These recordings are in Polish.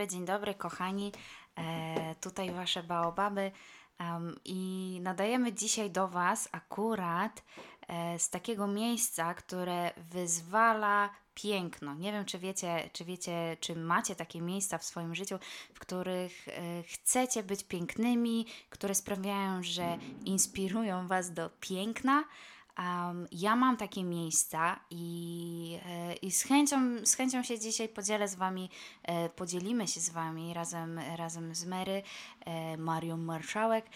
Dobry, dzień dobry, kochani. E, tutaj wasze baobaby. Um, I nadajemy dzisiaj do Was akurat e, z takiego miejsca, które wyzwala piękno. Nie wiem, czy wiecie, czy wiecie, czy macie takie miejsca w swoim życiu, w których e, chcecie być pięknymi, które sprawiają, że inspirują Was do piękna. Um, ja mam takie miejsca i, e, i z, chęcią, z chęcią się dzisiaj podzielę z Wami, e, podzielimy się z Wami razem, razem z Mary, e, Marią Marszałek,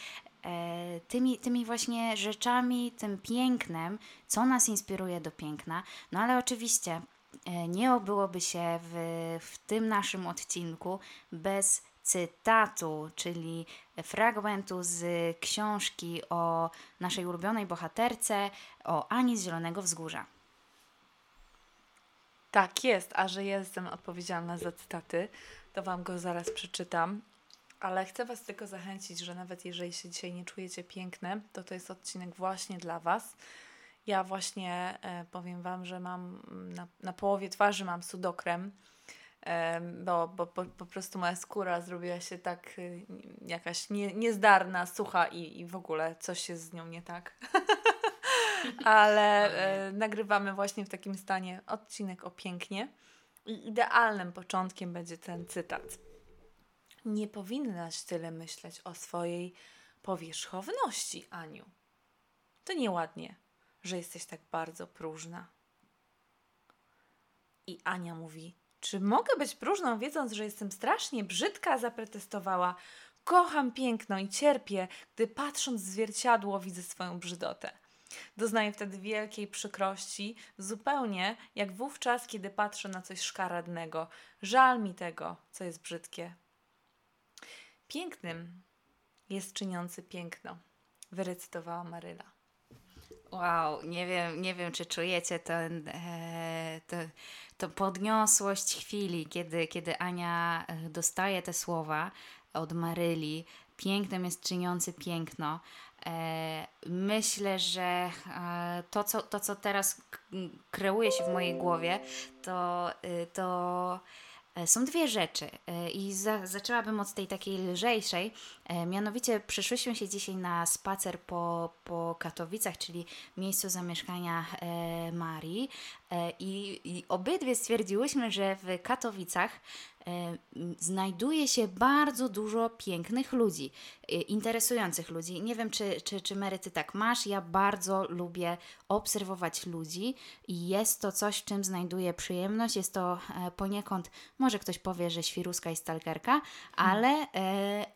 e, tymi, tymi właśnie rzeczami, tym pięknem, co nas inspiruje do piękna. No ale oczywiście e, nie obyłoby się w, w tym naszym odcinku bez cytatu, czyli fragmentu z książki o naszej ulubionej bohaterce, o Ani z Zielonego Wzgórza. Tak jest, a że jestem odpowiedzialna za cytaty, to Wam go zaraz przeczytam. Ale chcę Was tylko zachęcić, że nawet jeżeli się dzisiaj nie czujecie piękne, to to jest odcinek właśnie dla Was. Ja właśnie e, powiem Wam, że mam na, na połowie twarzy mam sudokrem, bo, bo, bo po prostu moja skóra zrobiła się tak y, jakaś nie, niezdarna, sucha i, i w ogóle coś jest z nią nie tak. Ale e, nagrywamy właśnie w takim stanie odcinek o pięknie. I idealnym początkiem będzie ten cytat. Nie powinnaś tyle myśleć o swojej powierzchowności, Aniu. To nieładnie, że jesteś tak bardzo próżna. I Ania mówi: czy mogę być próżną, wiedząc, że jestem strasznie brzydka? zaprotestowała. Kocham piękno i cierpię, gdy patrząc w zwierciadło widzę swoją brzydotę. Doznaję wtedy wielkiej przykrości, zupełnie jak wówczas, kiedy patrzę na coś szkaradnego. Żal mi tego, co jest brzydkie. Pięknym jest czyniący piękno, wyrecytowała Maryla. Wow, nie wiem, nie wiem czy czujecie ten, e, podniosłość chwili, kiedy, kiedy Ania e, dostaje te słowa od Maryli. Pięknym jest czyniący piękno. E, myślę, że e, to, co, to, co teraz kreuje się w mojej głowie, to, e, to są dwie rzeczy e, i za, zaczęłabym od tej takiej lżejszej. E, mianowicie przyszłyśmy się dzisiaj na spacer po, po Katowicach, czyli miejscu zamieszkania Marii i, i obydwie stwierdziłyśmy, że w Katowicach E, znajduje się bardzo dużo pięknych ludzi, e, interesujących ludzi. Nie wiem, czy, czy, czy Mary, ty tak masz. Ja bardzo lubię obserwować ludzi i jest to coś, w czym znajduję przyjemność. Jest to e, poniekąd, może ktoś powie, że świruska i stalkerka, ale,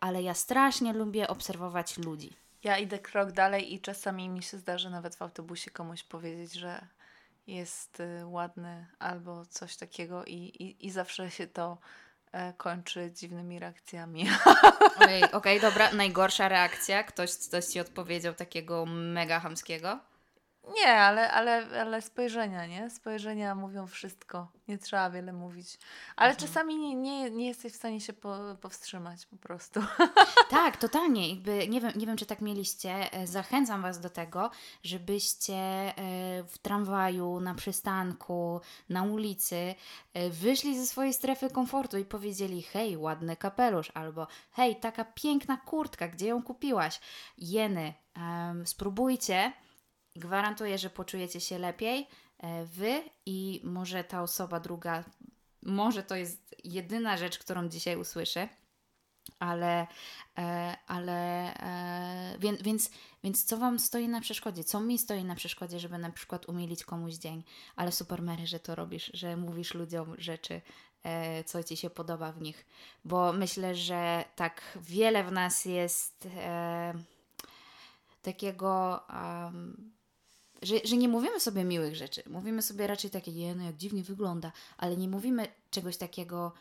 ale ja strasznie lubię obserwować ludzi. Ja idę krok dalej i czasami mi się zdarzy nawet w autobusie komuś powiedzieć, że jest y, ładny albo coś takiego i, i, i zawsze się to e, kończy dziwnymi reakcjami. Okej, okay, dobra. Najgorsza reakcja? Ktoś coś Ci odpowiedział takiego mega hamskiego? Nie, ale, ale, ale spojrzenia, nie? Spojrzenia mówią wszystko. Nie trzeba wiele mówić. Ale mhm. czasami nie, nie, nie jesteś w stanie się po, powstrzymać po prostu. Tak, totalnie. Jakby, nie, wiem, nie wiem, czy tak mieliście. E, zachęcam Was do tego, żebyście e, w tramwaju, na przystanku, na ulicy e, wyszli ze swojej strefy komfortu i powiedzieli hej, ładny kapelusz, albo hej, taka piękna kurtka, gdzie ją kupiłaś? Jeny, um, spróbujcie Gwarantuję, że poczujecie się lepiej e, wy i może ta osoba druga, może to jest jedyna rzecz, którą dzisiaj usłyszę, ale, e, ale e, więc, więc, więc co Wam stoi na przeszkodzie? Co mi stoi na przeszkodzie, żeby na przykład umilić komuś dzień? Ale super Mary, że to robisz, że mówisz ludziom rzeczy, co Ci się podoba w nich, bo myślę, że tak wiele w nas jest takiego um, że, że nie mówimy sobie miłych rzeczy. Mówimy sobie raczej takie, jeno, jak dziwnie wygląda, ale nie mówimy czegoś takiego,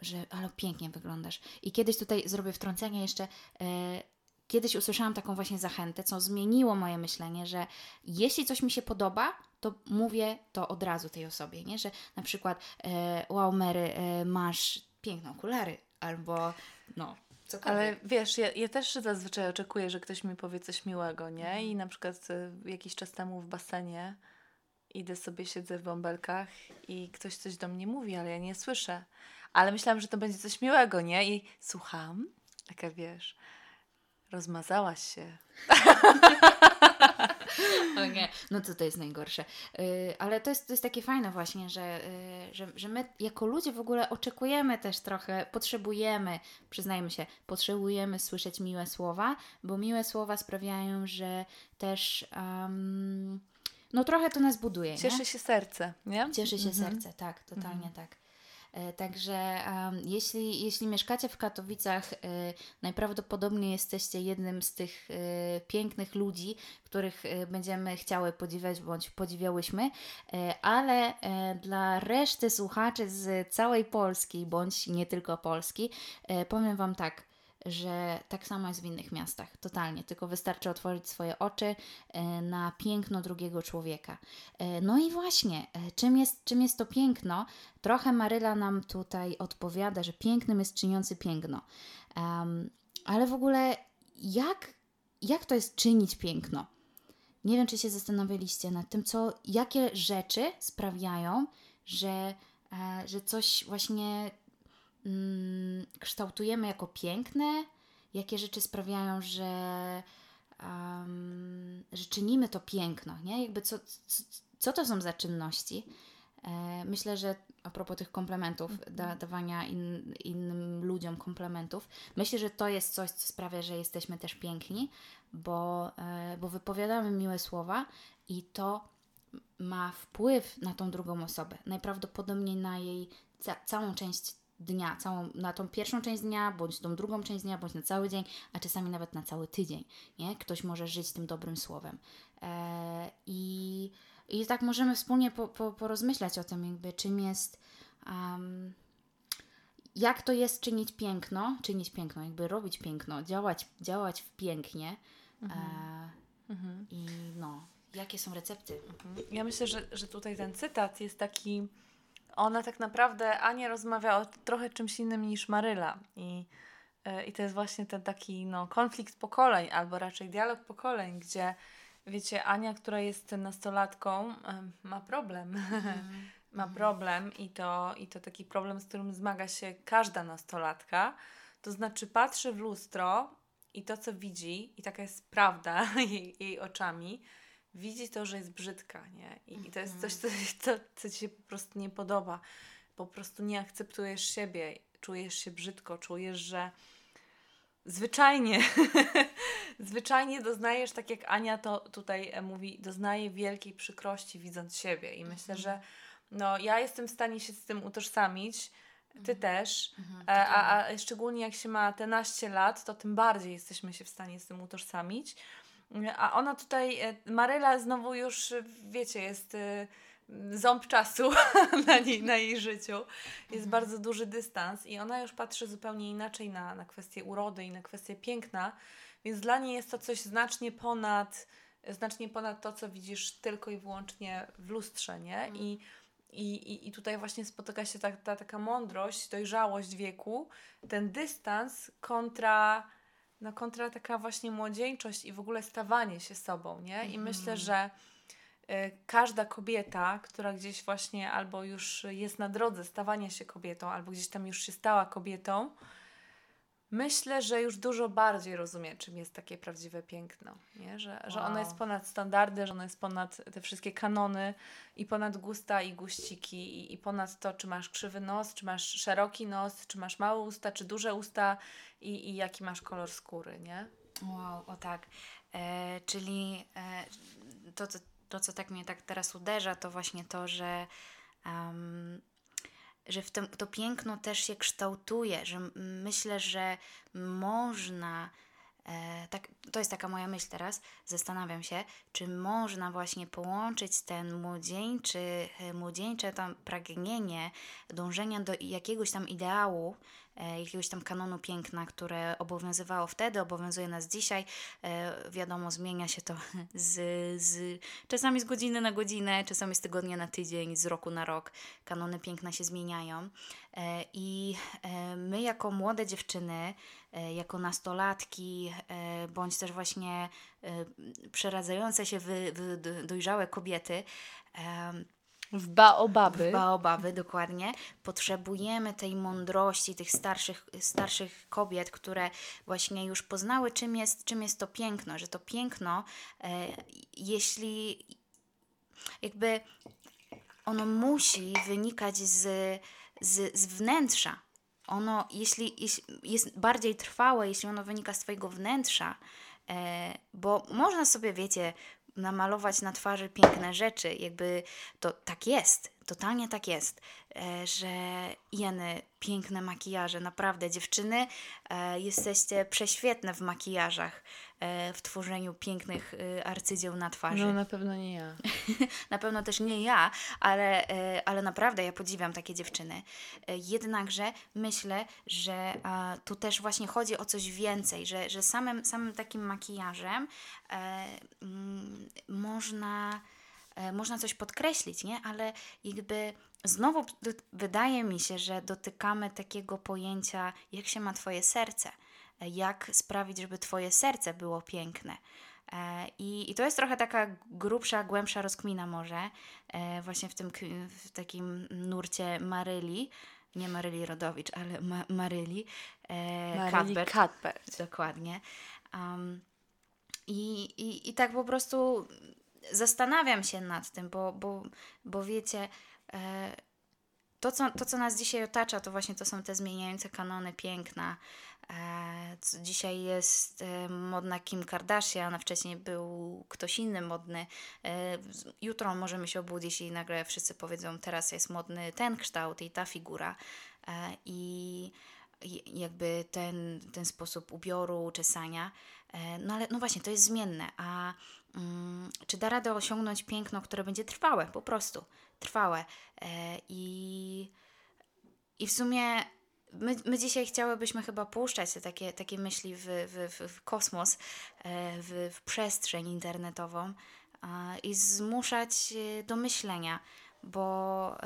że ale pięknie wyglądasz. I kiedyś tutaj zrobię wtrącenie jeszcze. E, kiedyś usłyszałam taką właśnie zachętę, co zmieniło moje myślenie, że jeśli coś mi się podoba, to mówię to od razu tej osobie, nie? Że na przykład, e, wow, Mary, e, masz piękne okulary, albo no, Cokolwiek. Ale wiesz, ja, ja też zazwyczaj oczekuję, że ktoś mi powie coś miłego, nie? Mhm. I na przykład y, jakiś czas temu w basenie idę sobie, siedzę w bąbelkach i ktoś coś do mnie mówi, ale ja nie słyszę. ale myślałam, że to będzie coś miłego, nie? I słucham, taka wiesz, rozmazałaś się. O nie, no to to jest najgorsze. Yy, ale to jest, to jest takie fajne właśnie, że, yy, że, że my jako ludzie w ogóle oczekujemy też trochę, potrzebujemy, przyznajmy się, potrzebujemy słyszeć miłe słowa, bo miłe słowa sprawiają, że też um, no trochę to nas buduje. Cieszy nie? się serce, nie? Cieszy się mhm. serce, tak, totalnie mhm. tak. E, także jeśli, jeśli mieszkacie w Katowicach, y, najprawdopodobniej jesteście jednym z tych y, pięknych ludzi, których będziemy chciały podziwiać bądź podziwiałyśmy, ale dla reszty słuchaczy z całej Polski bądź nie tylko Polski, powiem Wam tak że tak samo jest w innych miastach, totalnie. Tylko wystarczy otworzyć swoje oczy e, na piękno drugiego człowieka. E, no i właśnie, e, czym jest, czym jest to piękno? Trochę Maryla nam tutaj odpowiada, że pięknym jest czyniący piękno. Um, ale w ogóle, jak, jak to jest czynić piękno? Nie wiem, czy się zastanawialiście nad tym, co, jakie rzeczy sprawiają, że, że coś właśnie mm, kształtujemy jako piękne, jakie rzeczy sprawiają, że, um, że czynimy to piękno, nie? Jakby co, co, co to są za czynności? E, myślę, że a propos tych komplementów, mhm. da, dawania in, innym ludziom komplementów, myślę, że to jest coś, co sprawia, że jesteśmy też piękni, bo, e, bo wypowiadamy miłe słowa i to ma wpływ na tą drugą osobę. Najprawdopodobniej na jej ca całą część dnia, całą, na tą pierwszą część dnia, bądź tą drugą część dnia, bądź na cały dzień, a czasami nawet na cały tydzień. Nie? Ktoś może żyć tym dobrym słowem. E, i, I tak możemy wspólnie po, po, porozmyślać o tym, jakby czym jest. Um, jak to jest czynić piękno, czynić piękno, jakby robić piękno, działać, działać w pięknie. Mhm. E, mhm. I no, jakie są recepty? Mhm. Ja myślę, że, że tutaj ten cytat jest taki ona tak naprawdę, Ania rozmawia o trochę czymś innym niż Maryla i, yy, i to jest właśnie ten taki no, konflikt pokoleń, albo raczej dialog pokoleń, gdzie wiecie, Ania, która jest nastolatką, yy, ma problem. Mm. ma problem i to, i to taki problem, z którym zmaga się każda nastolatka. To znaczy patrzy w lustro i to, co widzi, i taka jest prawda jej, jej oczami, widzi to, że jest brzydka, nie? I, to jest coś, co, co, co ci się po prostu nie podoba. Po prostu nie akceptujesz siebie, czujesz się brzydko, czujesz, że zwyczajnie, zwyczajnie doznajesz, tak jak Ania to tutaj e, mówi, doznaje wielkiej przykrości widząc siebie. I myślę, że no, ja jestem w stanie się z tym utożsamić, ty mhm. też, mhm, e, a, a szczególnie jak się ma te naście lat, to tym bardziej jesteśmy się w stanie z tym utożsamić. A ona tutaj, e, Maryla znowu już, wiecie, jest e, ząb czasu na, nie, na jej życiu. Jest mhm. bardzo duży dystans i ona już patrzy zupełnie inaczej na, na kwestię urody i na kwestię piękna, więc dla niej jest to coś znacznie ponad, znacznie ponad to, co widzisz tylko i wyłącznie w lustrze, nie? Mhm. I, i, I tutaj właśnie spotyka się ta, ta taka mądrość, dojrzałość wieku, ten dystans kontra no kontra taka właśnie młodzieńczość i w ogóle stawanie się sobą, nie? I mm. myślę, że y, każda kobieta, która gdzieś właśnie albo już jest na drodze stawania się kobietą, albo gdzieś tam już się stała kobietą, myślę, że już dużo bardziej rozumie, czym jest takie prawdziwe piękno. Nie? Że, wow. że ono jest ponad standardy, że ono jest ponad te wszystkie kanony i ponad gusta i guściki i, i ponad to, czy masz krzywy nos, czy masz szeroki nos, czy masz małe usta, czy duże usta i, i jaki masz kolor skóry, nie? Wow, o tak. E, czyli e, to, to, to, co tak mnie tak teraz uderza, to właśnie to, że um, że w tym, to piękno też się kształtuje, że myślę, że można. E, tak, to jest taka moja myśl teraz. Zastanawiam się, czy można właśnie połączyć ten młodzieńczy, e, młodzieńcze tam pragnienie dążenia do jakiegoś tam ideału, jakiegoś tam kanonu piękna, które obowiązywało wtedy, obowiązuje nas dzisiaj. E, wiadomo, zmienia się to z, z, czasami z godziny na godzinę, czasami z tygodnia na tydzień, z roku na rok. Kanony piękna się zmieniają. E, I my, jako młode dziewczyny, jako nastolatki, bądź też właśnie przeradzające się w, w dojrzałe kobiety, W baobaby. W baobaby, dokładnie. Potrzebujemy tej mądrości tych starszych, starszych kobiet, które właśnie już poznały, czym jest, czym jest to piękno, że to piękno, e, jeśli jakby ono musi wynikać z, z, z wnętrza. Ono, jeśli, jeśli jest bardziej trwałe, jeśli ono wynika z Twojego wnętrza, e, bo można sobie, wiecie, namalować na twarzy piękne rzeczy, jakby to tak jest, totalnie tak jest, e, że jeny, piękne makijaże, naprawdę dziewczyny, e, jesteście prześwietne w makijażach, w tworzeniu pięknych arcydzieł na twarzy. No na pewno nie ja. na pewno też nie ja, ale, ale naprawdę ja podziwiam takie dziewczyny. Jednakże myślę, że tu też właśnie chodzi o coś więcej, że, że samym, samym takim makijażem mm, można E, można coś podkreślić, nie? Ale jakby znowu wydaje mi się, że dotykamy takiego pojęcia, jak się ma Twoje serce, e, jak sprawić, żeby Twoje serce było piękne. E, I, I to jest trochę taka grubsza, głębsza rozkmina może, właśnie w tym w takim nurcie Maryli, nie Maryli Rodowicz, ale Ma Maryli, Maryli Cuthbert. Dokładnie. Um, i, i, I tak po prostu zastanawiam się nad tym, bo, bo, bo wiecie, e, to co, to, co nas dzisiaj otacza, to właśnie to są te zmieniające kanony piękna. E, dzisiaj jest e, modna Kim Kardashian, a wcześniej był ktoś inny modny. E, jutro możemy się obudzić i nagle wszyscy powiedzą, teraz jest modny ten kształt i ta figura. I jakby ten, ten sposób ubioru, czesania. No ale no właśnie, to jest zmienne. A mm, czy da radę osiągnąć piękno, które będzie trwałe, po prostu trwałe. I, i w sumie my, my dzisiaj chciałybyśmy chyba puszczać te takie, takie myśli w, w, w kosmos, e, w, w przestrzeń internetową i zmuszać do myślenia, bo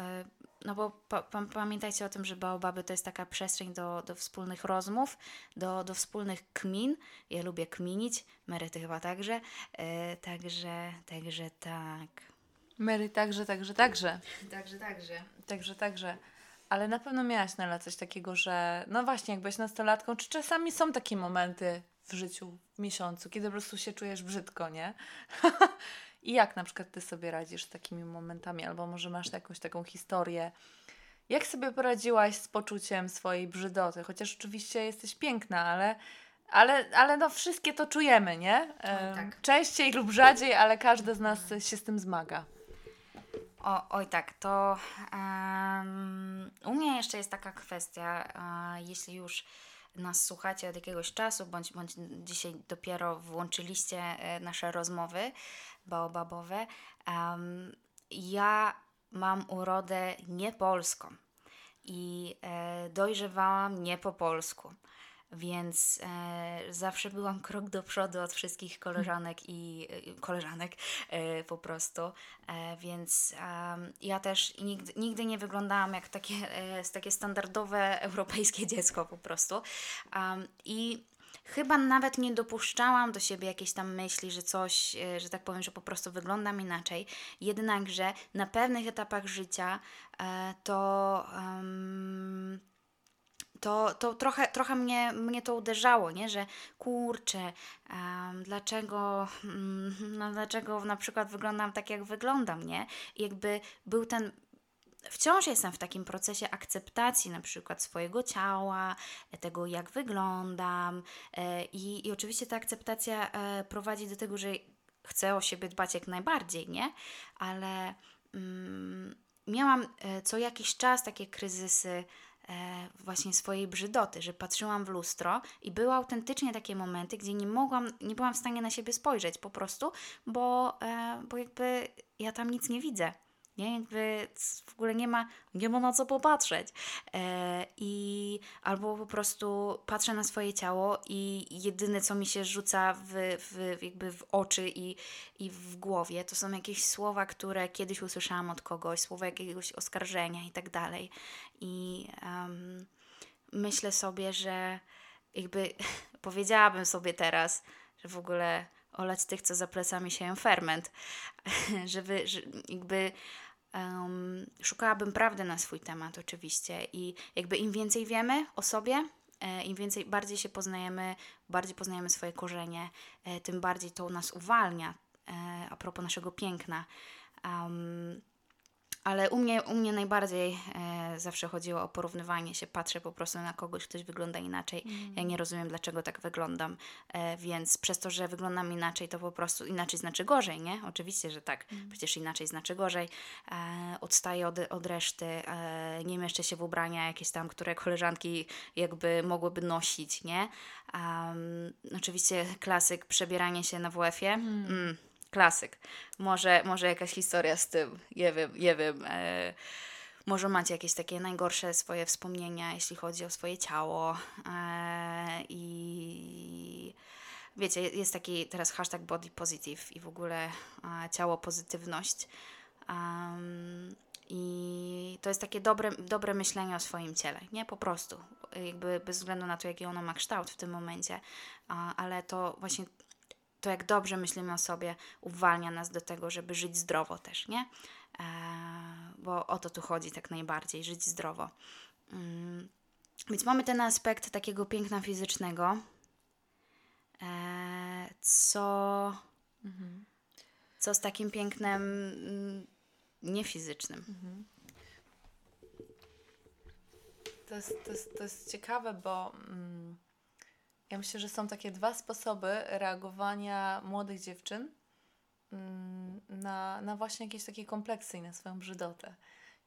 no bo pa, pa, pamiętajcie o tym, że baobaby to jest taka przestrzeń do, do wspólnych rozmów, do, do wspólnych kmin. Ja lubię kminić, Mary ty chyba także. E, także, także tak. Mary także, także, także. Także, także. Także, także. Ale na pewno miałaś Nela coś takiego, że no właśnie, jak byłeś nastolatką, czy czasami są takie momenty w życiu, w miesiącu, kiedy po prostu się czujesz brzydko, nie? I jak na przykład ty sobie radzisz z takimi momentami, albo może masz jakąś taką historię? Jak sobie poradziłaś z poczuciem swojej brzydoty? Chociaż oczywiście jesteś piękna, ale, ale, ale no wszystkie to czujemy, nie? Tak. Częściej lub rzadziej, ale każdy z nas się z tym zmaga. O, oj tak, to um, u mnie jeszcze jest taka kwestia, uh, jeśli już nas słuchacie od jakiegoś czasu, bądź, bądź dzisiaj dopiero włączyliście e, nasze rozmowy baobabowe, um, ja mam urodę niepolską i e, dojrzewałam nie po polsku. Więc e, zawsze byłam krok do przodu od wszystkich koleżanek i e, koleżanek e, po prostu. E, więc ja też nigdy, nigdy nie wyglądałam jak takie, e, takie standardowe europejskie dziecko po prostu. I chyba nawet nie dopuszczałam do siebie jakiejś tam myśli, że coś, e, że tak powiem, że po prostu wyglądam inaczej. Jednakże na pewnych etapach życia to. To, to trochę, trochę mnie, mnie to uderzało, nie? że kurczę, um, dlaczego, um, no dlaczego na przykład wyglądam tak, jak wyglądam, nie? I jakby był ten wciąż jestem w takim procesie akceptacji na przykład swojego ciała, tego jak wyglądam e, i, i oczywiście ta akceptacja e, prowadzi do tego, że chcę o siebie dbać jak najbardziej, nie? Ale mm, miałam e, co jakiś czas takie kryzysy e, właśnie swojej brzydoty, że patrzyłam w lustro i były autentycznie takie momenty, gdzie nie mogłam, nie byłam w stanie na siebie spojrzeć po prostu, bo, e, bo jakby ja tam nic nie widzę. Nie? Jakby w ogóle nie ma, nie ma na co popatrzeć. E, I albo po prostu patrzę na swoje ciało i jedyne, co mi się rzuca w, w, jakby w oczy i, i w głowie, to są jakieś słowa, które kiedyś usłyszałam od kogoś, słowa jakiegoś oskarżenia i tak dalej. I um, myślę sobie, że jakby powiedziałabym sobie teraz, że w ogóle olać tych, co za plecami się ferment, żeby że jakby um, szukałabym prawdy na swój temat oczywiście i jakby im więcej wiemy o sobie, e, im więcej, bardziej się poznajemy, bardziej poznajemy swoje korzenie, e, tym bardziej to nas uwalnia e, a propos naszego piękna. Um, ale u mnie, u mnie najbardziej e, zawsze chodziło o porównywanie się. Patrzę po prostu na kogoś, ktoś wygląda inaczej. Mm. Ja nie rozumiem, dlaczego tak wyglądam, e, więc przez to, że wyglądam inaczej, to po prostu inaczej znaczy gorzej, nie? Oczywiście, że tak. Mm. Przecież inaczej znaczy gorzej. E, odstaję od, od reszty, e, nie mieszczę się w ubrania jakieś tam, które koleżanki jakby mogłyby nosić, nie? Um, oczywiście klasyk przebieranie się na WF-ie. Mm. Klasyk. Może, może jakaś historia z tym, nie wiem, nie wiem. E, może macie jakieś takie najgorsze swoje wspomnienia, jeśli chodzi o swoje ciało. E, I wiecie, jest taki teraz hashtag body positive i w ogóle e, ciało pozytywność. Um, I to jest takie dobre, dobre myślenie o swoim ciele, nie? Po prostu. Jakby bez względu na to, jaki ono ma kształt w tym momencie, ale to właśnie to jak dobrze myślimy o sobie, uwalnia nas do tego, żeby żyć zdrowo też, nie? E, bo o to tu chodzi tak najbardziej, żyć zdrowo. Mm. Więc mamy ten aspekt takiego piękna fizycznego, e, co, mhm. co z takim pięknem mm, niefizycznym. Mhm. To, jest, to, jest, to jest ciekawe, bo... Mm ja myślę, że są takie dwa sposoby reagowania młodych dziewczyn mm, na, na właśnie jakieś takie kompleksy i na swoją brzydotę.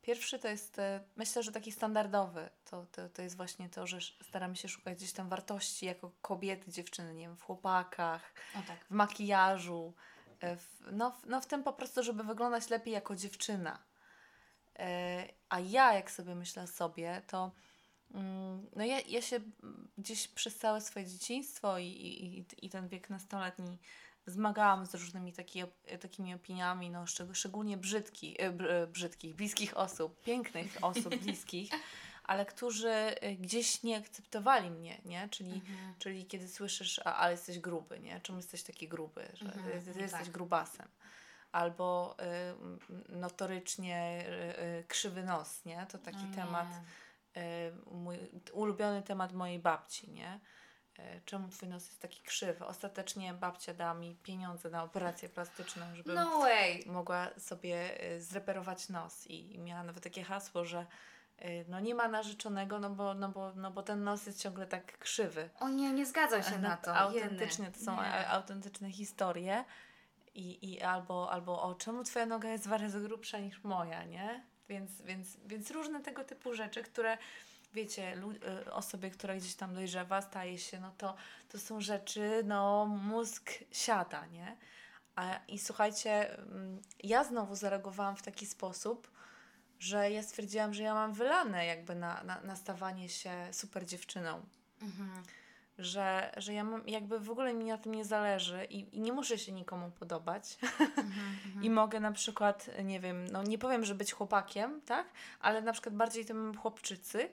Pierwszy to jest, e, myślę, że taki standardowy. To, to, to jest właśnie to, że staramy się szukać gdzieś tam wartości jako kobiety, dziewczyny, nie wiem, w chłopakach, tak. w makijażu. E, w, no, no w tym po prostu, żeby wyglądać lepiej jako dziewczyna. E, a ja, jak sobie myślę sobie, to no ja, ja się gdzieś przez całe swoje dzieciństwo i, i, i ten wiek nastoletni zmagałam z różnymi taki, takimi opiniami, no szczególnie brzydki, e, brzydkich, bliskich osób, pięknych osób bliskich, ale którzy e, gdzieś nie akceptowali mnie, nie? Czyli, mhm. czyli kiedy słyszysz, a, ale jesteś gruby, nie? Czemu jesteś taki gruby, że mhm, ty, ty jesteś tak. grubasem. Albo y, notorycznie y, krzywy nos, nie? To taki temat E, mój ulubiony temat mojej babci, nie? E, czemu twój nos jest taki krzywy? Ostatecznie babcia da mi pieniądze na operację plastyczną, żeby no mogła sobie e, zreperować nos. I, miała nawet takie hasło, że no nie ma narzeczonego, no bo, no, bo, no bo ten nos jest ciągle tak krzywy. O nie, nie zgadzam się na to. Autentycznie, to są nie. autentyczne historie. I, i albo, albo o czemu twoja noga jest dwa razy grubsza niż moja, nie? Więc, więc, więc różne tego typu rzeczy, które wiecie, y, osobie, która gdzieś tam dojrzewa, staje się, no to, to są rzeczy, no mózg siada, nie? A, I słuchajcie, mm, ja znowu zareagowałam w taki sposób, że ja stwierdziłam, że ja mam wylane jakby na, na, na stawanie się super dziewczyną. Mhm że, że ja mam, jakby w ogóle mi na tym nie zależy i, i nie muszę się nikomu podobać. Mm-hmm. I mogę na przykład, nie wiem, no nie powiem, że być chłopakiem, tak? Ale na przykład bardziej tym chłopczycy.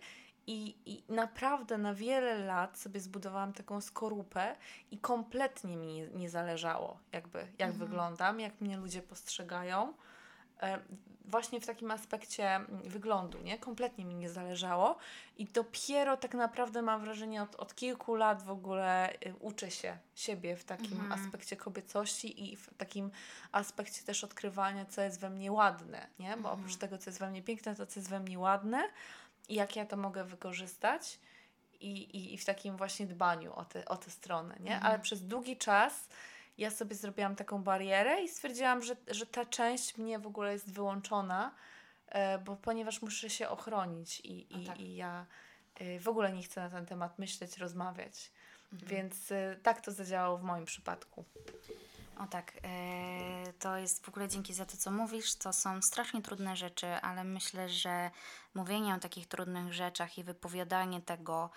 I, I naprawdę na wiele lat sobie zbudowałam taką skorupę i kompletnie mi nie, nie zależało, jakby, jak mm-hmm. wyglądam, jak mnie ludzie postrzegają. E, właśnie w takim aspekcie mm, wyglądu, nie? Kompletnie mi nie zależało i dopiero tak naprawdę mam wrażenie od, od kilku lat w ogóle y, uczę się siebie w takim mhm. aspekcie kobiecości i w takim aspekcie też odkrywania, co jest we mnie ładne, nie? Bo mhm. oprócz tego, co jest we mnie piękne, to co jest we mnie ładne i jak ja to mogę wykorzystać i, i, i w takim właśnie dbaniu o, te, o tę stronę, nie? Mhm. Ale przez długi czas ja sobie zrobiłam taką barierę i stwierdziłam, że, że ta część mnie w ogóle jest wyłączona, e, bo ponieważ muszę się ochronić i, i, tak. i ja e, w ogóle nie chcę na ten temat myśleć, rozmawiać. Mhm. Więc e, tak to zadziałało w moim przypadku. O tak, to jest w ogóle dzięki za to, co mówisz. To są strasznie trudne rzeczy, ale myślę, że mówienie o takich trudnych rzeczach i wypowiadanie tego,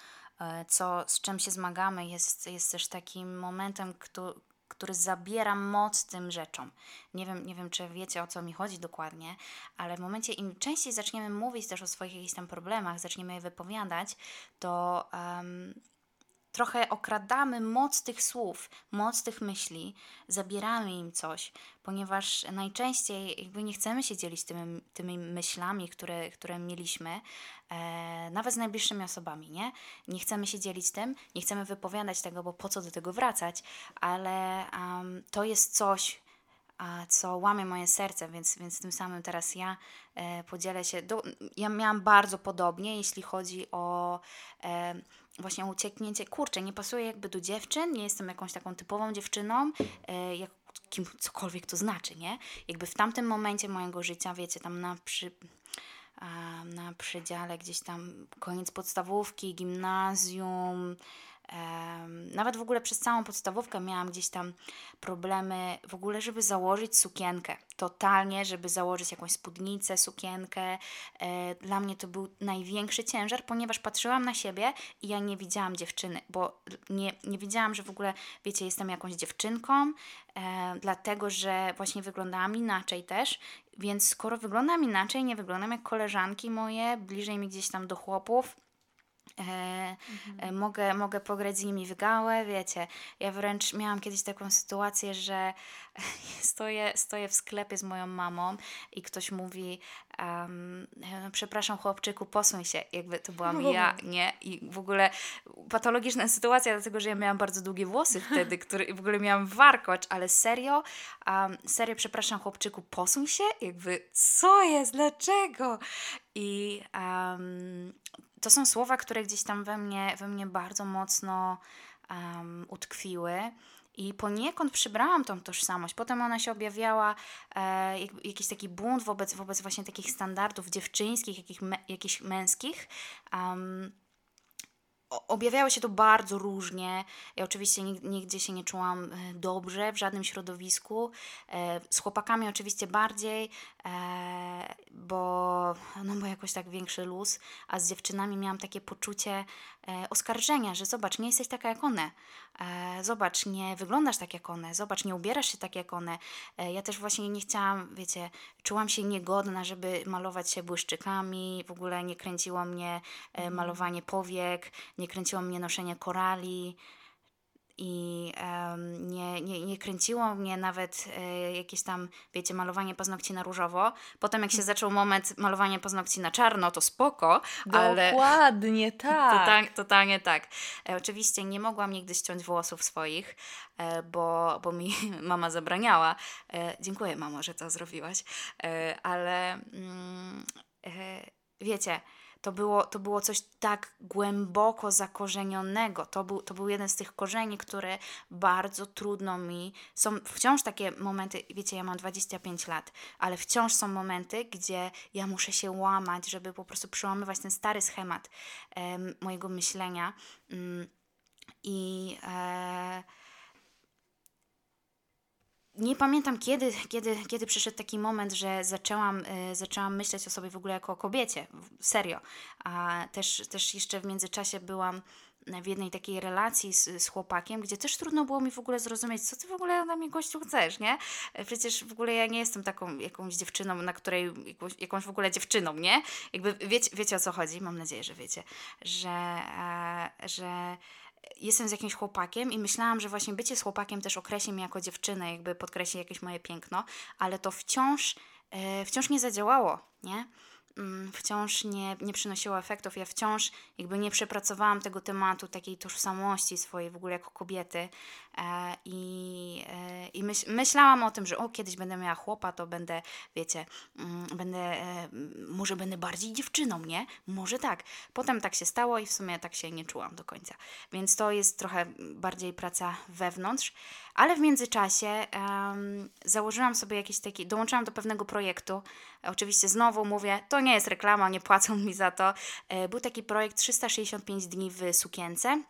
co, z czym się zmagamy, jest, jest też takim momentem, który, który zabiera moc tym rzeczom. Nie wiem, nie wiem, czy wiecie o co mi chodzi dokładnie, ale w momencie im częściej zaczniemy mówić też o swoich jakichś tam problemach, zaczniemy je wypowiadać, to um, trochę okradamy moc tych słów, moc tych myśli, zabieramy im coś, ponieważ najczęściej jakby nie chcemy się dzielić tymi, tymi myślami, które, które mieliśmy, e, nawet z najbliższymi osobami, nie? Nie chcemy się dzielić tym, nie chcemy wypowiadać tego, bo po co do tego wracać, ale um, to jest coś, a co łamie moje serce, więc, więc tym samym teraz ja e, podzielę się. Do, ja miałam bardzo podobnie, jeśli chodzi o e, właśnie ucieknięcie. Kurczę, nie pasuję jakby do dziewczyn, nie jestem jakąś taką typową dziewczyną, e, jak, kim, cokolwiek to znaczy, nie? Jakby w tamtym momencie mojego życia, wiecie, tam na przy na przedziale gdzieś tam koniec podstawówki, gimnazjum, nawet w ogóle przez całą podstawówkę miałam gdzieś tam problemy w ogóle, żeby założyć sukienkę. Totalnie, żeby założyć jakąś spódnicę, sukienkę. E, dla mnie to był największy ciężar, ponieważ patrzyłam na siebie i ja nie widziałam dziewczyny, bo nie, nie widziałam, że w ogóle, wiecie, jestem jakąś dziewczynką, e, dlatego że właśnie wyglądałam inaczej też. Więc skoro wyglądam inaczej, nie wyglądam jak koleżanki moje, bliżej mi gdzieś tam do chłopów, mhm. mogę, mogę pograć z nimi w gałę, wiecie. Ja wręcz miałam kiedyś taką sytuację, że stoję, stoję w sklepie z moją mamą i ktoś mówi um, przepraszam chłopczyku, posuń się, jakby to byłam ja, nie? I w ogóle patologiczna sytuacja, dlatego, że ja miałam bardzo długie włosy wtedy, który, w ogóle miałam warkocz, ale serio, um, serio przepraszam chłopczyku, posuń się, jakby co jest, dlaczego? I um, to są słowa, które gdzieś tam we mnie, we mnie bardzo mocno um, utkwiły. I poniekąd przybrałam tą tożsamość. Potem ona się objawiała, e, jak, jakiś taki bunt wobec, wobec właśnie takich standardów dziewczyńskich, jakich me, jakichś męskich. Um, objawiało się to bardzo różnie. Ja oczywiście nigdzie się nie czułam e, dobrze w żadnym środowisku. E, z chłopakami oczywiście bardziej, bo, no bo jakoś tak większy luz, a z dziewczynami miałam takie poczucie oskarżenia, że zobacz, nie jesteś taka jak one. Zobacz, nie wyglądasz tak jak one. Zobacz, nie ubierasz się tak jak one. Ja też właśnie nie chciałam, wiecie, czułam się niegodna, żeby malować się błyszczykami. W ogóle nie kręciło mnie malowanie powiek, nie kręciło mnie noszenie korali i um, nie, nie, nie kręciło mnie nawet e, jakieś tam, wiecie, malowanie paznokci na różowo. Potem jak się zaczął moment malowania paznokci na czarno, to spoko, ale... Dokładnie, tak. Total, totalnie tak. E, oczywiście nie mogłam nigdy ściąć włosów swoich, e, bo, bo mi mama zabraniała. E, dziękuję, mamo, że to zrobiłaś. Ale mm, wiecie to było, to było coś tak głęboko zakorzenionego. To był, to był jeden z tych korzeni, które bardzo trudno mi. Są wciąż takie momenty, wiecie, ja mam 25 lat, ale wciąż są momenty, gdzie ja muszę się łamać, żeby po prostu przełamywać ten stary schemat mojego myślenia. Mm, I. E, nie pamiętam kiedy, kiedy, kiedy przyszedł taki moment, że zaczęłam, y, zaczęłam myśleć o sobie w ogóle jako o kobiecie. Serio. A też, też jeszcze w międzyczasie byłam w jednej takiej relacji z, z chłopakiem, gdzie też trudno było mi w ogóle zrozumieć, co ty w ogóle na mnie gościu chcesz, nie? Przecież w ogóle ja nie jestem taką jakąś dziewczyną, na której, jakąś, jakąś w ogóle dziewczyną, nie? Jakby wiecie, wiecie o co chodzi, mam nadzieję, że wiecie, że, e, że jestem z jakimś chłopakiem i myślałam, że właśnie bycie z chłopakiem też określi mnie jako dziewczynę, jakby podkreśli jakieś moje piękno, ale to wciąż, e, wciąż nie zadziałało, nie? Mm, wciąż nie, nie przynosiło efektów. Ja wciąż jakby nie przepracowałam tego tematu, takiej tożsamości swojej w ogóle jako kobiety. E, I, e, i myśl, myślałam o tym, że o, kiedyś będę miała chłopa, to będę, wiecie, mm, będę, e, może będę bardziej dziewczyną, nie? Może tak. Potem tak się stało i w sumie tak się nie czułam do końca. Więc to jest trochę bardziej praca wewnątrz. Ale w międzyczasie um, założyłam sobie jakiś taki, dołączyłam do pewnego projektu. Oczywiście znowu mówię, to nie jest reklama, nie płacą mi za to. Był taki projekt 365 dni w sukience,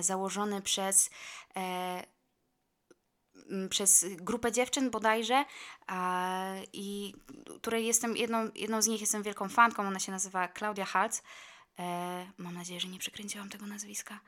założony przez e, przez grupę dziewczyn bodajże i której jestem jedną, jedną z nich jestem wielką fanką, ona się nazywa Claudia Halc. mam nadzieję, że nie przekręciłam tego nazwiska.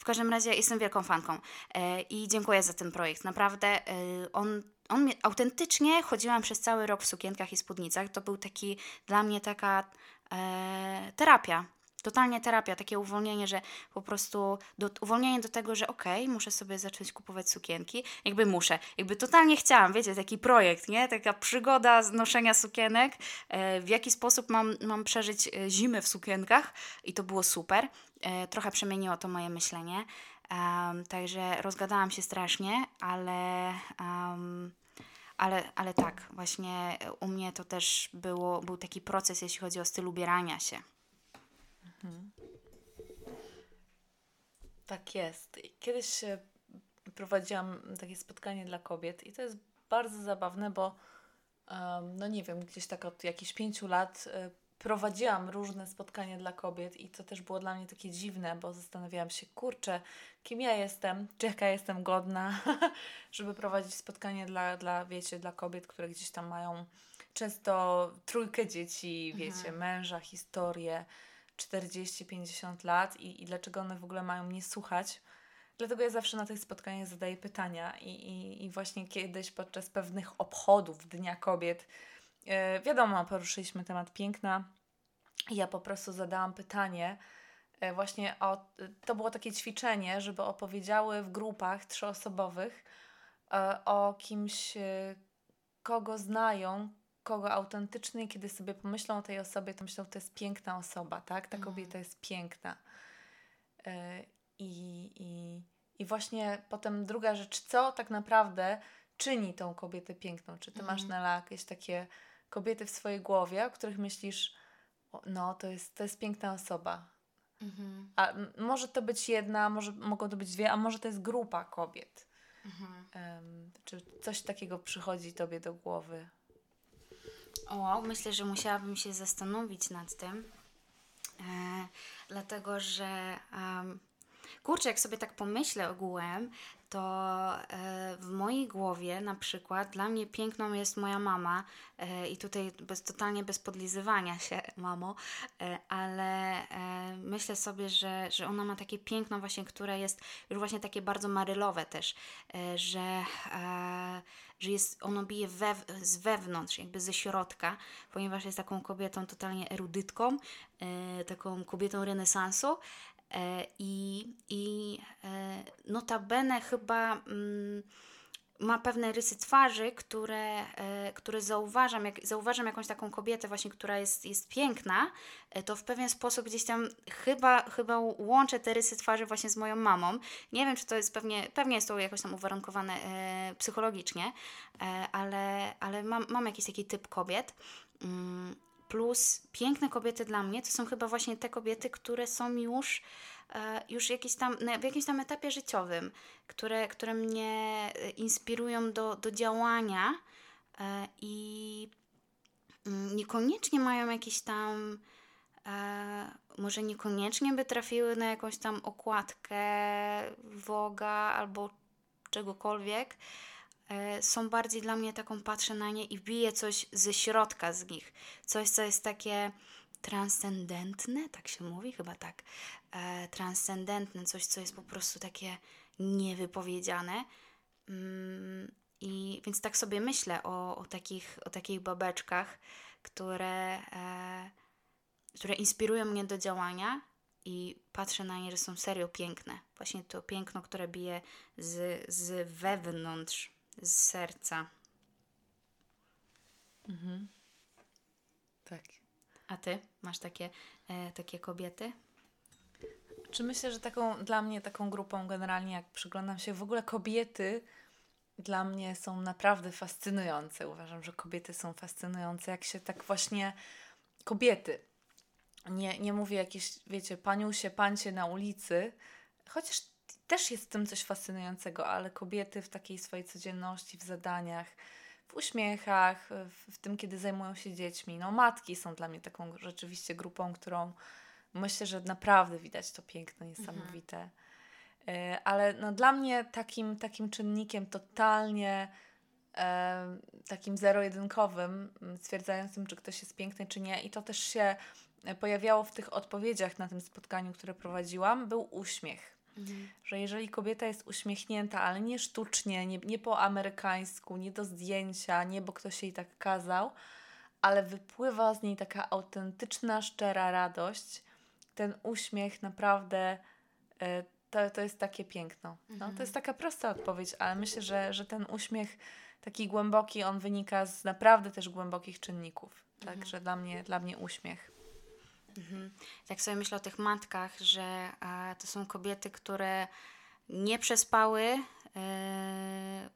W każdym razie jestem wielką fanką e, i dziękuję za ten projekt. Naprawdę e, on, on mnie, autentycznie chodziłam przez cały rok w sukienkach i spódnicach. To był taki dla mnie taka e, terapia. Totalnie terapia, takie uwolnienie, że po prostu do, uwolnienie do tego, że okej, okay, muszę sobie zacząć kupować sukienki. Jakby muszę, jakby totalnie chciałam, wiecie, taki projekt, nie? Taka przygoda noszenia sukienek, e, w jaki sposób mam, mam przeżyć e, zimę w sukienkach i to było super. E, trochę przemieniło to moje myślenie. Um, także rozgadałam się strasznie, ale, um, ale, ale tak, właśnie u mnie to też było, był taki proces, jeśli chodzi o styl ubierania się. Mhm. Tak jest. Kiedyś prowadziłam takie spotkanie dla kobiet i to jest bardzo zabawne, bo no nie wiem, gdzieś tak od jakichś pięciu lat y, prowadziłam różne spotkania dla kobiet i to też było dla mnie takie dziwne, bo zastanawiałam się, kurczę, kim ja jestem, czy jaka jestem godna, żeby prowadzić spotkanie dla, dla, wiecie, dla kobiet, które gdzieś tam mają często trójkę dzieci, wiecie, mhm. męża, historię, 40-50 lat i, i dlaczego one w ogóle mają mnie słuchać. Dlatego ja zawsze na tych spotkaniach zadaję pytania i, i, i właśnie kiedyś podczas pewnych obchodów Dnia Kobiet, yy, wiadomo, poruszyliśmy temat piękna ja po prostu zadałam pytanie, yy, właśnie o, to było takie ćwiczenie, żeby opowiedziały w grupach trzyosobowych yy, o kimś, kogo znają, kogo autentyczny, kiedy sobie pomyślą o tej osobie, to myślą, to jest piękna osoba, tak? Ta mhm. kobieta jest piękna. E, I, i, właśnie potem druga rzecz, co tak naprawdę czyni tą kobietę piękną? Czy ty masz mhm. na jakieś takie kobiety w swojej głowie, o których myślisz, no to jest, to jest piękna osoba. Mhm. A może to być jedna, może mogą to być dwie, a może to jest grupa kobiet. Mhm. Um, czy coś takiego przychodzi tobie do głowy? O, myślę, że musiałabym się zastanowić nad tym, e, dlatego że um, kurczę, jak sobie tak pomyślę ogółem, to e, w mojej głowie na przykład dla mnie piękną jest moja mama e, i tutaj bez, totalnie bez podlizywania się, mamo, e, ale myślę sobie, że, że ona ma takie piękno właśnie, które jest już właśnie takie bardzo marylowe też, że że jest, ono bije z wewnątrz, jakby ze środka, ponieważ jest taką kobietą totalnie erudytką, taką kobietą renesansu i, i e, notabene chyba... Mm, ma pewne rysy twarzy, które, e, które zauważam, jak zauważam jakąś taką kobietę właśnie, która jest, jest piękna, e, to w pewien sposób gdzieś tam chyba, chyba łączę te rysy twarzy właśnie z moją mamą. Nie wiem, czy to jest pewnie, pewnie jest to jakoś tam uwarunkowane e, psychologicznie, e, ale, ale mam, mam jakiś taki typ kobiet. Plus piękne kobiety dla mnie. To są chyba właśnie te kobiety, które są już E, już jakieś tam, w jakimś tam etapie życiowym, które, które mnie e, inspirują do, do działania e, i mm, niekoniecznie mają jakieś tam, może niekoniecznie by trafiły na jakąś tam okładkę Woga albo czegokolwiek, są bardziej dla mnie taką, patrzę na nie i bije coś ze środka z nich. Coś, co jest takie transcendentne, tak się mówi, chyba tak, e, transcendentne, coś, co jest po prostu takie niewypowiedziane. Mm, I więc tak sobie myślę o, o, takich, o takich babeczkach, które, e, które inspirują mnie do działania i patrzę na nie, że są serio piękne. Właśnie to piękno, które bije z, z wewnątrz, z serca. Mhm. Tak. A ty masz takie, e, takie kobiety? Czy myślę, że taką dla mnie taką grupą generalnie, jak przyglądam się, w ogóle kobiety dla mnie są naprawdę fascynujące. Uważam, że kobiety są fascynujące, jak się tak właśnie kobiety. Nie, nie mówię jakieś, wiecie, paniusie, pancie na ulicy, chociaż też jest w tym coś fascynującego, ale kobiety w takiej swojej codzienności, w zadaniach, w uśmiechach, w, w tym, kiedy zajmują się dziećmi. No, matki są dla mnie taką rzeczywiście grupą, którą myślę, że naprawdę widać to piękno niesamowite. Mhm. Ale no, dla mnie takim, takim czynnikiem totalnie e, takim zero-jedynkowym, stwierdzającym, czy ktoś jest piękny, czy nie, i to też się pojawiało w tych odpowiedziach na tym spotkaniu, które prowadziłam, był uśmiech. Mhm. Że jeżeli kobieta jest uśmiechnięta, ale nie sztucznie, nie, nie po amerykańsku, nie do zdjęcia, nie bo ktoś jej tak kazał, ale wypływa z niej taka autentyczna, szczera radość, ten uśmiech naprawdę e, to, to jest takie piękno. No, Mhm. To jest taka prosta odpowiedź, ale myślę, że, że ten uśmiech taki głęboki, on wynika z naprawdę też głębokich czynników. Mhm. Także dla mnie, dla mnie uśmiech. Mhm. Tak sobie myślę o tych matkach, że e, to są kobiety, które nie przespały, e,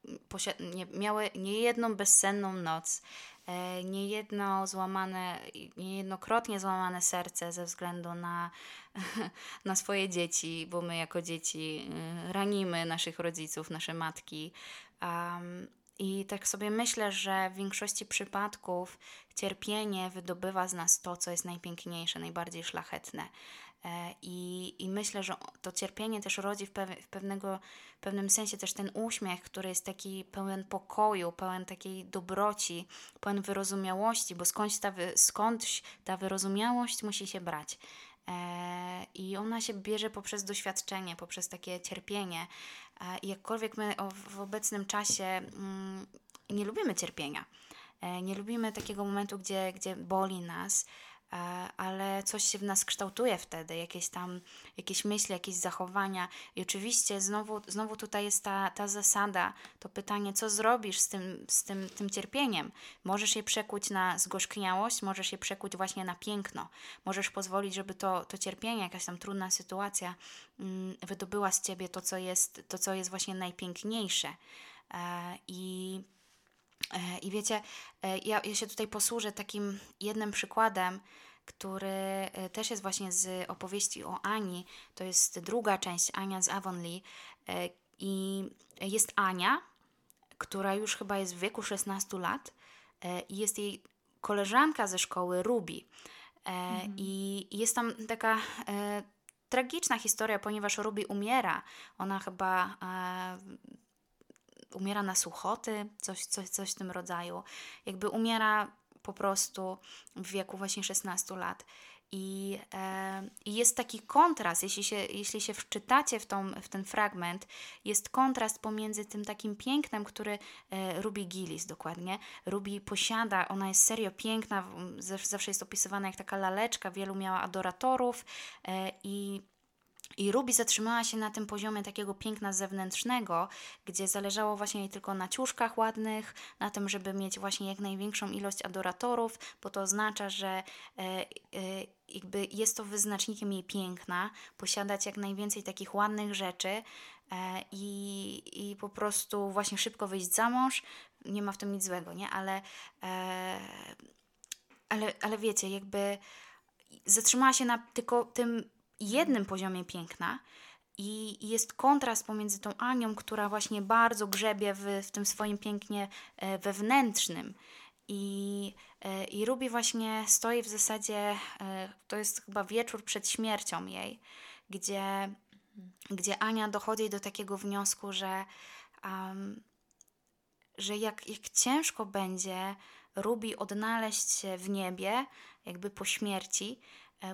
nie, miały niejedną bezsenną noc, e, niejedno złamane, niejednokrotnie złamane serce ze względu na, na swoje dzieci, bo my jako dzieci ranimy naszych rodziców, nasze matki. Am, I tak sobie myślę, że w większości przypadków cierpienie wydobywa z nas to, co jest najpiękniejsze, najbardziej szlachetne. E, I, I myślę, że to cierpienie też rodzi w, pew- w pewnego, w pewnym sensie też ten uśmiech, który jest taki pełen pokoju, pełen takiej dobroci, pełen wyrozumiałości, bo skądś ta, skądś ta wyrozumiałość musi się brać. E, I ona się bierze poprzez doświadczenie, poprzez takie cierpienie. E, I jakkolwiek my w obecnym czasie mm, nie lubimy cierpienia, e, nie lubimy takiego momentu, gdzie, gdzie boli nas, ale coś się w nas kształtuje wtedy, jakieś tam, jakieś myśli, jakieś zachowania. I oczywiście znowu, znowu tutaj jest ta, ta zasada, to pytanie, co zrobisz z tym, z tym, tym cierpieniem? Możesz je przekuć na zgorzkniałość, możesz je przekuć właśnie na piękno. Możesz pozwolić, żeby to, to cierpienie, jakaś tam trudna sytuacja mm, wydobyła z ciebie to, co jest, to, co jest właśnie najpiękniejsze. E, I E, I wiecie, e, ja, ja się tutaj posłużę takim jednym przykładem, który e, też jest właśnie z opowieści o Ani. To jest druga część, Ania z Avonlea. E, I jest Ania, która już chyba jest w wieku 16 lat e, i jest jej koleżanka ze szkoły Ruby. E, I jest tam taka tragiczna historia, ponieważ Ruby umiera. Ona chyba umiera na suchoty, coś, coś, coś w tym rodzaju. Jakby umiera po prostu w wieku właśnie 16 lat. I, e, jest taki kontrast, jeśli się, jeśli się wczytacie w, tą, w ten fragment, jest kontrast pomiędzy tym takim pięknem, który e, Ruby Gillis dokładnie. Ruby posiada, ona jest serio piękna, zawsze jest opisywana jak taka laleczka, wielu miała adoratorów e, i i Ruby zatrzymała się na tym poziomie takiego piękna zewnętrznego, gdzie zależało właśnie jej tylko na ciuszkach ładnych, na tym, żeby mieć właśnie jak największą ilość adoratorów, bo to oznacza, że e, e, jakby jest to wyznacznikiem jej piękna, posiadać jak najwięcej takich ładnych rzeczy e, i, i po prostu właśnie szybko wyjść za mąż. Nie ma w tym nic złego, nie? Ale, ale, ale wiecie, jakby zatrzymała się na tylko tym jednym poziomie piękna i jest kontrast pomiędzy tą Anią, która właśnie bardzo grzebie w, w tym swoim pięknie e, wewnętrznym. I, e, I Ruby właśnie stoi w zasadzie, e, to jest chyba wieczór przed śmiercią jej, gdzie, gdzie Ania dochodzi do takiego wniosku, że, um, że jak, jak ciężko będzie Ruby odnaleźć się w niebie, jakby po śmierci,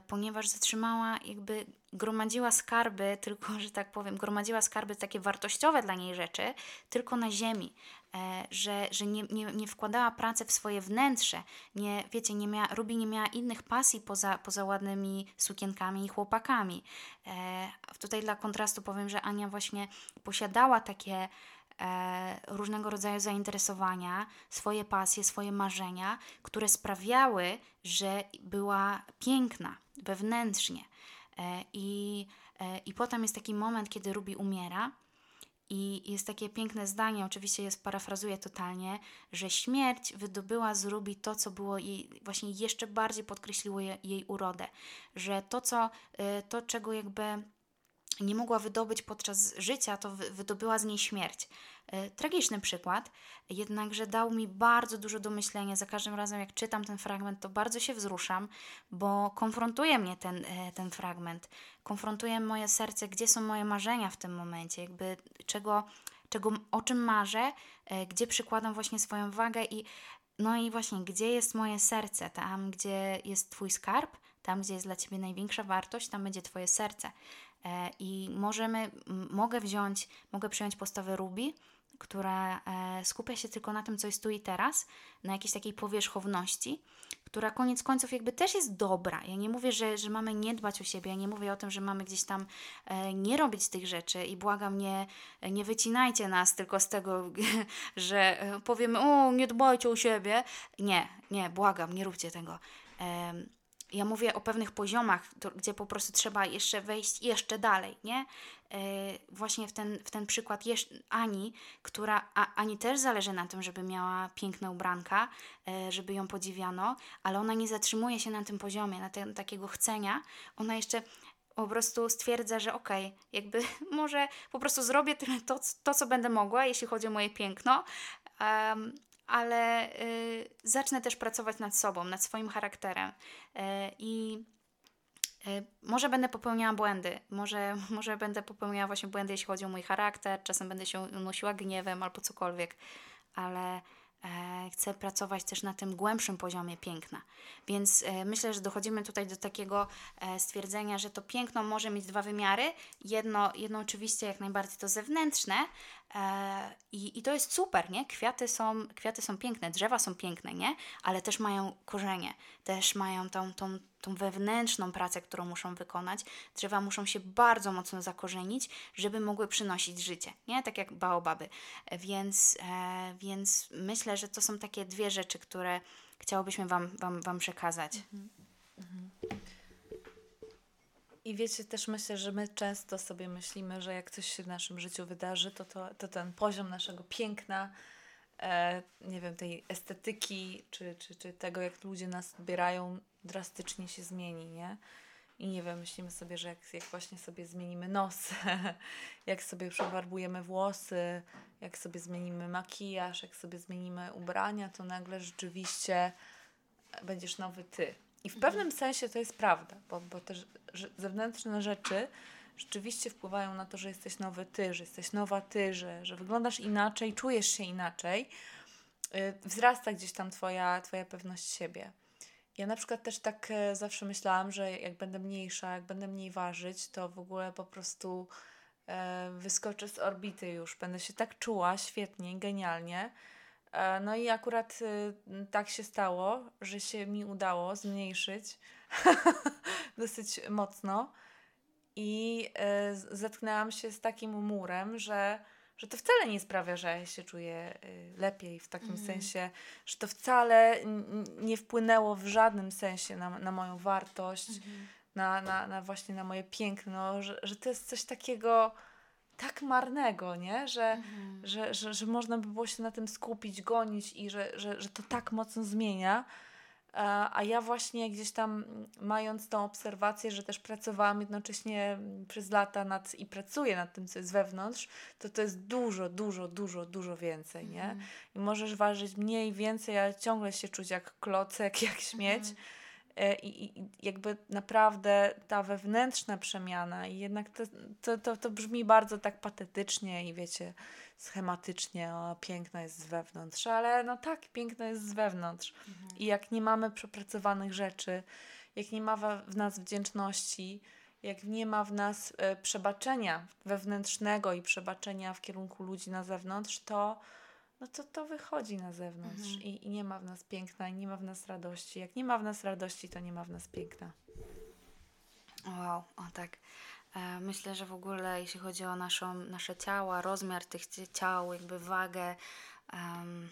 ponieważ zatrzymała, jakby gromadziła skarby, tylko, że tak powiem, gromadziła skarby takie wartościowe dla niej rzeczy, tylko na ziemi, e, że, że nie, nie, nie wkładała pracy w swoje wnętrze, nie, wiecie, nie miała, Ruby nie miała innych pasji poza, poza ładnymi sukienkami i chłopakami. E, tutaj dla kontrastu powiem, że Ania właśnie posiadała takie e, różnego rodzaju zainteresowania, swoje pasje, swoje marzenia, które sprawiały, że była piękna wewnętrznie. E, I, e, I potem jest taki moment, kiedy Ruby umiera. I jest takie piękne zdanie, oczywiście je parafrazuję totalnie, że śmierć wydobyła z Ruby to, co było jej, właśnie jeszcze bardziej podkreśliło je, jej urodę. Że to, co, to czego jakby nie mogła wydobyć podczas życia, to wy- wydobyła z niej śmierć. E, Tragiczny przykład, jednakże dał mi bardzo dużo do myślenia. Za każdym razem, jak czytam ten fragment, to bardzo się wzruszam, bo konfrontuje mnie ten, e, ten fragment. Konfrontuje moje serce, gdzie są moje marzenia w tym momencie, jakby czego, czego o czym marzę, e, gdzie przykładam właśnie swoją wagę i no i właśnie, gdzie jest moje serce? Tam, gdzie jest Twój skarb, tam, gdzie jest dla Ciebie największa wartość, tam będzie Twoje serce. E, I możemy, mogę wziąć, mogę przyjąć postawę Ruby, która e, skupia się tylko na tym, co jest tu i teraz, na jakiejś takiej powierzchowności, która koniec końców jakby też jest dobra. Ja nie mówię, że, że mamy nie dbać o siebie, ja nie mówię o tym, że mamy gdzieś tam e, nie robić tych rzeczy i błagam, nie, nie wycinajcie nas tylko z tego, że powiemy, o, nie dbajcie o siebie. Nie, nie, błagam, nie róbcie tego. Ja mówię o pewnych poziomach, to, gdzie po prostu trzeba jeszcze wejść jeszcze dalej, nie? Yy, właśnie w ten, w ten przykład Ani, która, a, Ani też zależy na tym, żeby miała piękne ubranka, yy, żeby ją podziwiano, ale ona nie zatrzymuje się na tym poziomie, na ten, takiego chcenia. Ona jeszcze po prostu stwierdza, że okej, okay, jakby może po prostu zrobię to, to, co będę mogła, jeśli chodzi o moje piękno. Ale y, zacznę też pracować nad sobą, nad swoim charakterem. Y, I y, może będę popełniała błędy, może, może będę popełniała właśnie błędy, jeśli chodzi o mój charakter, czasem będę się unosiła gniewem albo cokolwiek, ale E, chcę pracować też na tym głębszym poziomie piękna. Więc e, myślę, że dochodzimy tutaj do takiego e, stwierdzenia, że to piękno może mieć dwa wymiary. Jedno, jedno oczywiście jak najbardziej to zewnętrzne i, i to jest super, nie? Kwiaty są, kwiaty są piękne, drzewa są piękne, nie? Ale też mają korzenie, też mają tą, tą, tą wewnętrzną pracę, którą muszą wykonać. Drzewa muszą się bardzo mocno zakorzenić, żeby mogły przynosić życie, nie? Tak jak baobaby. Więc, e, więc myślę, że to są takie dwie rzeczy, które chciałobyśmy Wam, wam, wam przekazać. Mhm. Mhm. I wiecie, też myślę, że my często sobie myślimy, że jak coś się w naszym życiu wydarzy, to, to, to ten poziom naszego piękna, e, nie wiem, tej estetyki, czy, czy, czy tego, jak ludzie nas odbierają, drastycznie się zmieni, nie? I nie wiem, myślimy sobie, że jak, jak właśnie sobie zmienimy nos, jak sobie przefarbujemy włosy, jak sobie zmienimy makijaż, jak sobie zmienimy ubrania, to nagle rzeczywiście będziesz nowy ty. I w mhm. pewnym sensie to jest prawda, bo, bo te zewnętrzne rzeczy rzeczywiście wpływają na to, że jesteś nowy ty, że jesteś nowa ty, że, że wyglądasz inaczej, czujesz się inaczej. Yy, wzrasta gdzieś tam twoja, twoja pewność siebie. Ja na przykład też tak e, zawsze myślałam, że jak będę mniejsza, jak będę mniej ważyć, to w ogóle po prostu e, wyskoczę z orbity już. Będę się tak czuła świetnie, genialnie. E, no i akurat e, tak się stało, że się mi udało zmniejszyć dosyć mocno i e, zetknęłam się z takim murem, że że to wcale nie sprawia, że ja się czuję y, lepiej w takim mm. sensie, że to wcale nie wpłynęło w żadnym sensie na, na moją wartość, mm. na, na, na właśnie na moje piękno, że, że to jest coś takiego tak marnego, nie? Że, mm. że, że, że można by było się na tym skupić, gonić i że, że, że to tak mocno zmienia. A ja właśnie gdzieś tam mając tą obserwację, że też pracowałam jednocześnie przez lata nad i pracuję nad tym, co jest wewnątrz, to to jest dużo, dużo, dużo, dużo więcej, nie? Mm. I możesz ważyć mniej, więcej, ale ciągle się czuć jak klocek, jak śmieć. Mm. I, I, jakby naprawdę ta wewnętrzna przemiana, i jednak to, to, to, to brzmi bardzo tak patetycznie i wiecie, schematycznie, o, piękno jest z wewnątrz, ale no tak, piękno jest z wewnątrz. Mhm. I jak nie mamy przepracowanych rzeczy, jak nie ma w nas wdzięczności, jak nie ma w nas e, przebaczenia wewnętrznego i przebaczenia w kierunku ludzi na zewnątrz, to no to to wychodzi na zewnątrz mhm. i, i nie ma w nas piękna, i nie ma w nas radości. Jak nie ma w nas radości, to nie ma w nas piękna. Wow, o tak. E, myślę, że w ogóle jeśli chodzi o naszą, nasze ciała, rozmiar tych ciał, jakby wagę, um,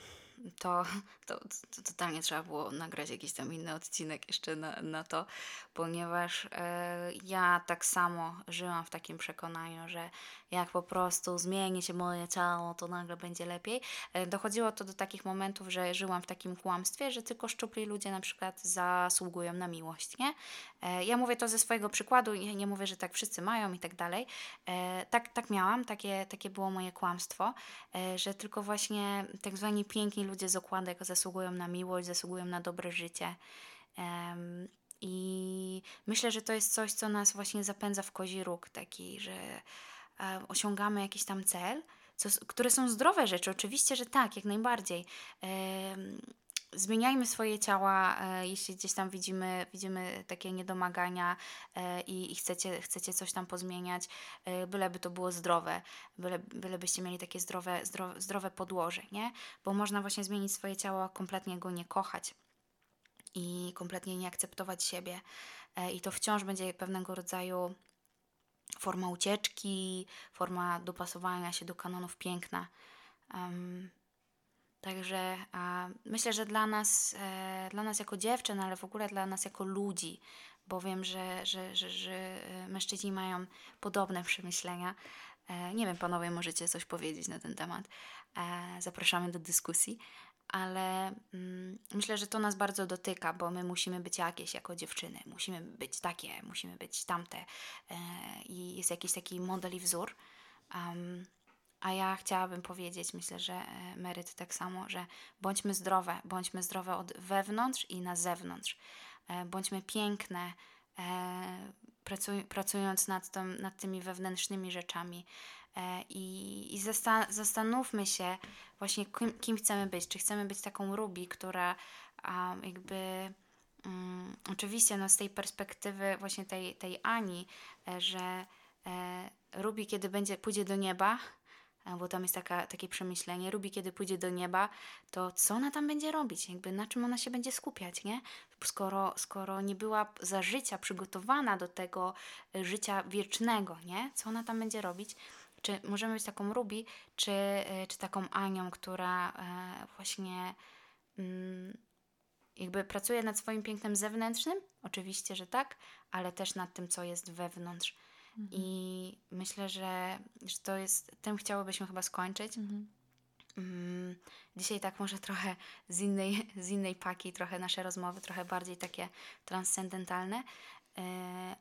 to, to, to, totalnie trzeba było nagrać jakiś tam inny odcinek jeszcze na, na to, ponieważ e, ja tak samo żyłam w takim przekonaniu, że jak po prostu zmieni się moje ciało, to nagle będzie lepiej. E, dochodziło to do takich momentów, że żyłam w takim kłamstwie, że tylko szczupli ludzie na przykład zasługują na miłość, nie? E, ja mówię to ze swojego przykładu, nie, nie mówię, że tak wszyscy mają i tak dalej. E, tak, tak miałam, takie, takie było moje kłamstwo, że tylko właśnie tak zwani piękni ludzie z okładek zasługują na miłość, zasługują na dobre życie. I myślę, że to jest coś, co nas właśnie zapędza w kozi róg, taki, że osiągamy jakiś tam cel, co, które są zdrowe rzeczy, oczywiście, że tak, jak najbardziej. Zmieniajmy swoje ciała, e, jeśli gdzieś tam widzimy, widzimy takie niedomagania e, i, i chcecie, chcecie coś tam pozmieniać, e, byleby to było zdrowe, byle, bylebyście mieli takie zdrowe, zdrowe, zdrowe podłoże, nie? Bo można właśnie zmienić swoje ciało, kompletnie go nie kochać i kompletnie nie akceptować siebie. I to wciąż będzie pewnego rodzaju forma ucieczki, forma dopasowania się do kanonów piękna. Um, Także a, myślę, że dla nas, e, dla nas jako dziewczyn, ale w ogóle dla nas jako ludzi, bo wiem, że, że, że, że e, mężczyźni mają podobne przemyślenia. E, nie wiem, panowie, możecie coś powiedzieć na ten temat. E, zapraszamy do dyskusji, ale mm, myślę, że to nas bardzo dotyka, bo my musimy być jakieś jako dziewczyny, musimy być takie, musimy być tamte e, i jest jakiś taki model i wzór. Um, a ja chciałabym powiedzieć, myślę, że e, Meryt tak samo, że bądźmy zdrowe, bądźmy zdrowe od wewnątrz i na zewnątrz. E, bądźmy piękne, e, pracuj, pracując nad, tym, nad tymi wewnętrznymi rzeczami. I, i zastan zastanówmy się właśnie, kim, kim, chcemy być. Czy chcemy być taką Ruby, która um, jakby. Um, oczywiście no, z tej perspektywy właśnie tej, tej Ani, że e, kiedy będzie, pójdzie do nieba, bo tam jest taka, takie przemyślenie, Rubi kiedy pójdzie do nieba, to co ona tam będzie robić? Jakby na czym ona się będzie skupiać, nie? Skoro, skoro nie była za życia przygotowana do tego e, życia wiecznego, nie? Co ona tam będzie robić? Czy możemy być taką Rubi, czy, e, czy taką Anią, która e, właśnie mm, jakby pracuje nad swoim pięknem zewnętrznym? Oczywiście, że tak, ale też nad tym, co jest wewnątrz. Mhm. I myślę, że, że to jest, tym chciałybyśmy chyba skończyć. Mhm. Mm, dzisiaj tak może trochę z innej, z innej paki, trochę nasze rozmowy, trochę bardziej takie transcendentalne, yy,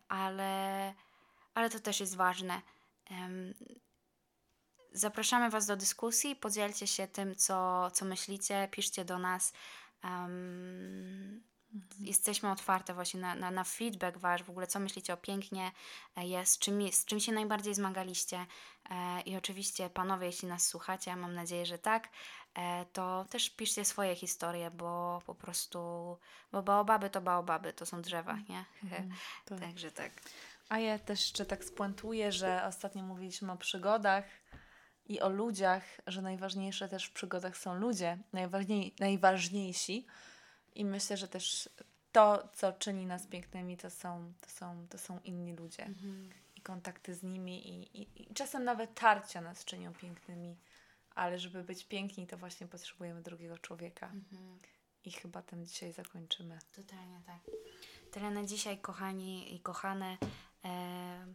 ale, ale to też jest ważne. Zapraszamy Was do dyskusji, podzielcie się tym, co, co myślicie, piszcie do nas. Um, Jesteśmy otwarte właśnie na, na, na feedback wasz, w ogóle co myślicie o pięknie e, jest, czym, z czym się najbardziej zmagaliście. E, I oczywiście panowie, jeśli nas słuchacie, mam nadzieję, że tak, e, to też piszcie swoje historie, bo po prostu, bo baobaby to baobaby, to są drzewa, nie? Mhm, tak. Także tak. A ja też jeszcze tak spuentuję, że ostatnio mówiliśmy o przygodach i o ludziach, że najważniejsze też w przygodach są ludzie, najważniej, najważniejsi i myślę, że też to, co czyni nas pięknymi, to są, to są, to są inni ludzie. Mhm. I kontakty z nimi, i, i, i czasem nawet tarcia nas czynią pięknymi. Ale żeby być piękni, to właśnie potrzebujemy drugiego człowieka. Mhm. I chyba tym dzisiaj zakończymy. Totalnie tak. Tyle na dzisiaj, kochani i kochane. E,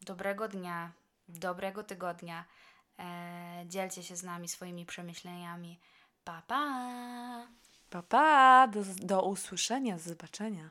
dobrego dnia, dobrego tygodnia. E, dzielcie się z nami swoimi przemyśleniami. Pa, pa! Pa, pa! Do, do usłyszenia, zobaczenia.